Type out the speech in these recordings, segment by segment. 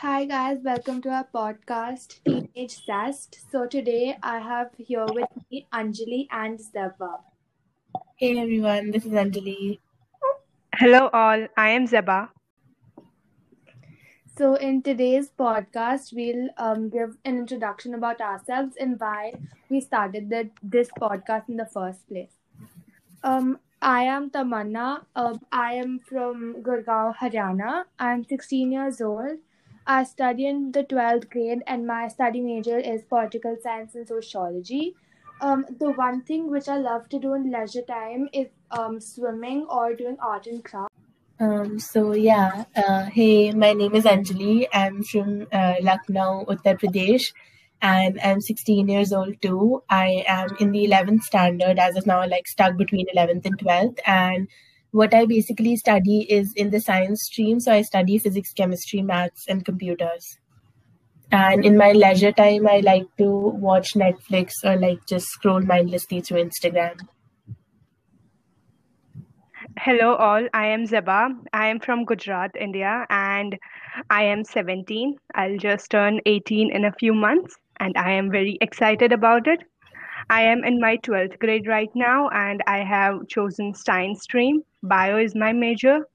Hi guys, welcome to our podcast Teenage Zest. So today I have here with me Anjali and Zeba. Hey everyone, this is Anjali. Hello all, I am Zeba. So in today's podcast, we'll um, give an introduction about ourselves and why we started the, this podcast in the first place. Um, I am Tamanna. Uh, I am from Gurgaon, Haryana. I'm 16 years old. I study in the 12th grade, and my study major is political science and sociology. Um, the one thing which I love to do in leisure time is um, swimming or doing art and craft. Um, so yeah, uh, hey, my name is Anjali. I'm from uh, Lucknow, Uttar Pradesh, and I'm 16 years old too. I am in the 11th standard as of now, like stuck between 11th and 12th. And what I basically study is in the science stream. So I study physics, chemistry, maths, and computers. And in my leisure time, I like to watch Netflix or like just scroll mindlessly through Instagram. Hello all, I am Zeba. I am from Gujarat, India, and I am 17. I'll just turn 18 in a few months, and I am very excited about it. I am in my 12th grade right now, and I have chosen science stream. Bio is my major,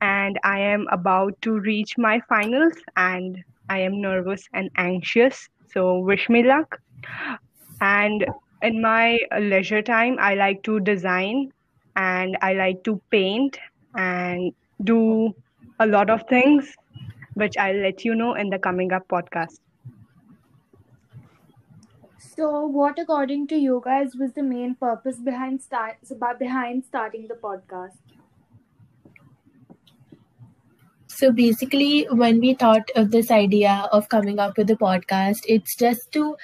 and I am about to reach my finals, and I am nervous and anxious. So, wish me luck. And in my leisure time, I like to design and I like to paint and do a lot of things, which I'll let you know in the coming up podcast. So, what, according to you guys, was the main purpose behind start behind starting the podcast? So basically, when we thought of this idea of coming up with a podcast, it's just to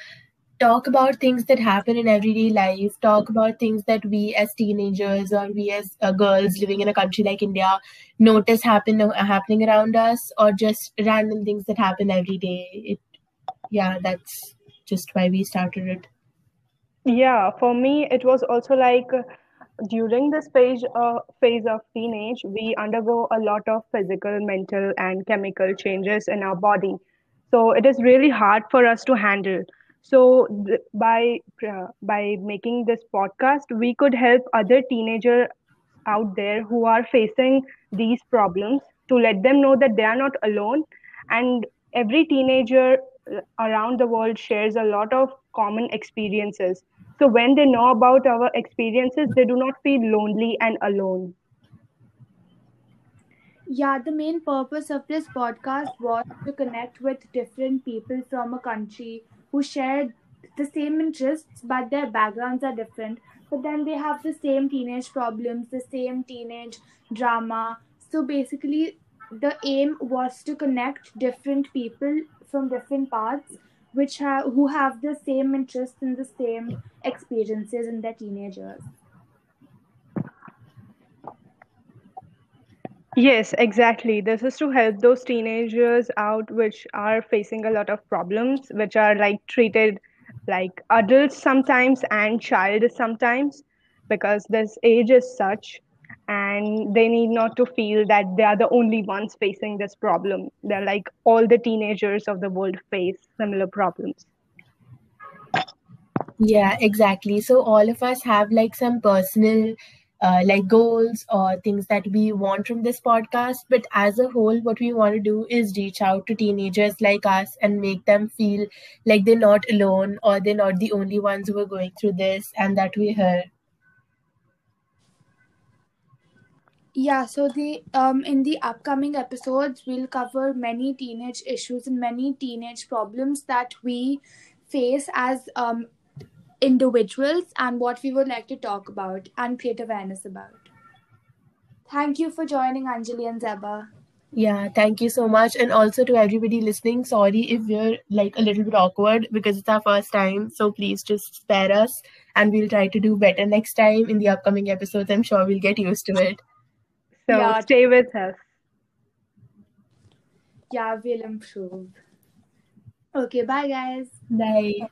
talk about things that happen in everyday life, talk about things that we as teenagers or we as uh, girls living in a country like India notice happen uh, happening around us, or just random things that happen every day. It, yeah, that's just why we started it. Yeah, for me, it was also like during this phase, uh, phase of teenage, we undergo a lot of physical, mental, and chemical changes in our body. So it is really hard for us to handle. So th- by uh, by making this podcast we could help other teenagers out there who are facing these problems to let them know that they are not alone. And every teenager uh, around the world shares a lot of common experiences so when they know about our experiences they do not feel lonely and alone yeah the main purpose of this podcast was to connect with different people from a country who share the same interests, but their backgrounds are different. But then they have the same teenage problems, the same teenage drama. So basically, the aim was to connect different people from different paths which have who have the same interests and the same experiences in their teenagers. Yes, exactly. This is to help those teenagers out which are facing a lot of problems, which are like treated like adults sometimes and child sometimes, because this age is such and they need not to feel that they are the only ones facing this problem. They're like all the teenagers of the world face similar problems. Yeah, exactly. So all of us have like some personal uh, like goals or things that we want from this podcast. But as a whole, what we want to do is reach out to teenagers like us and make them feel like they're not alone or they're not the only ones who are going through this and that we're here. Yeah, so the um in the upcoming episodes we'll cover many teenage issues and many teenage problems that we face as um individuals and what we would like to talk about and create awareness about. Thank you for joining Anjali and Zeba. Yeah, thank you so much. And also to everybody listening, sorry if we're like a little bit awkward because it's our first time. So please just spare us and we'll try to do better next time in the upcoming episodes. I'm sure we'll get used to it. So yeah. stay with us. Yeah, we'll improve. Okay, bye guys. Bye.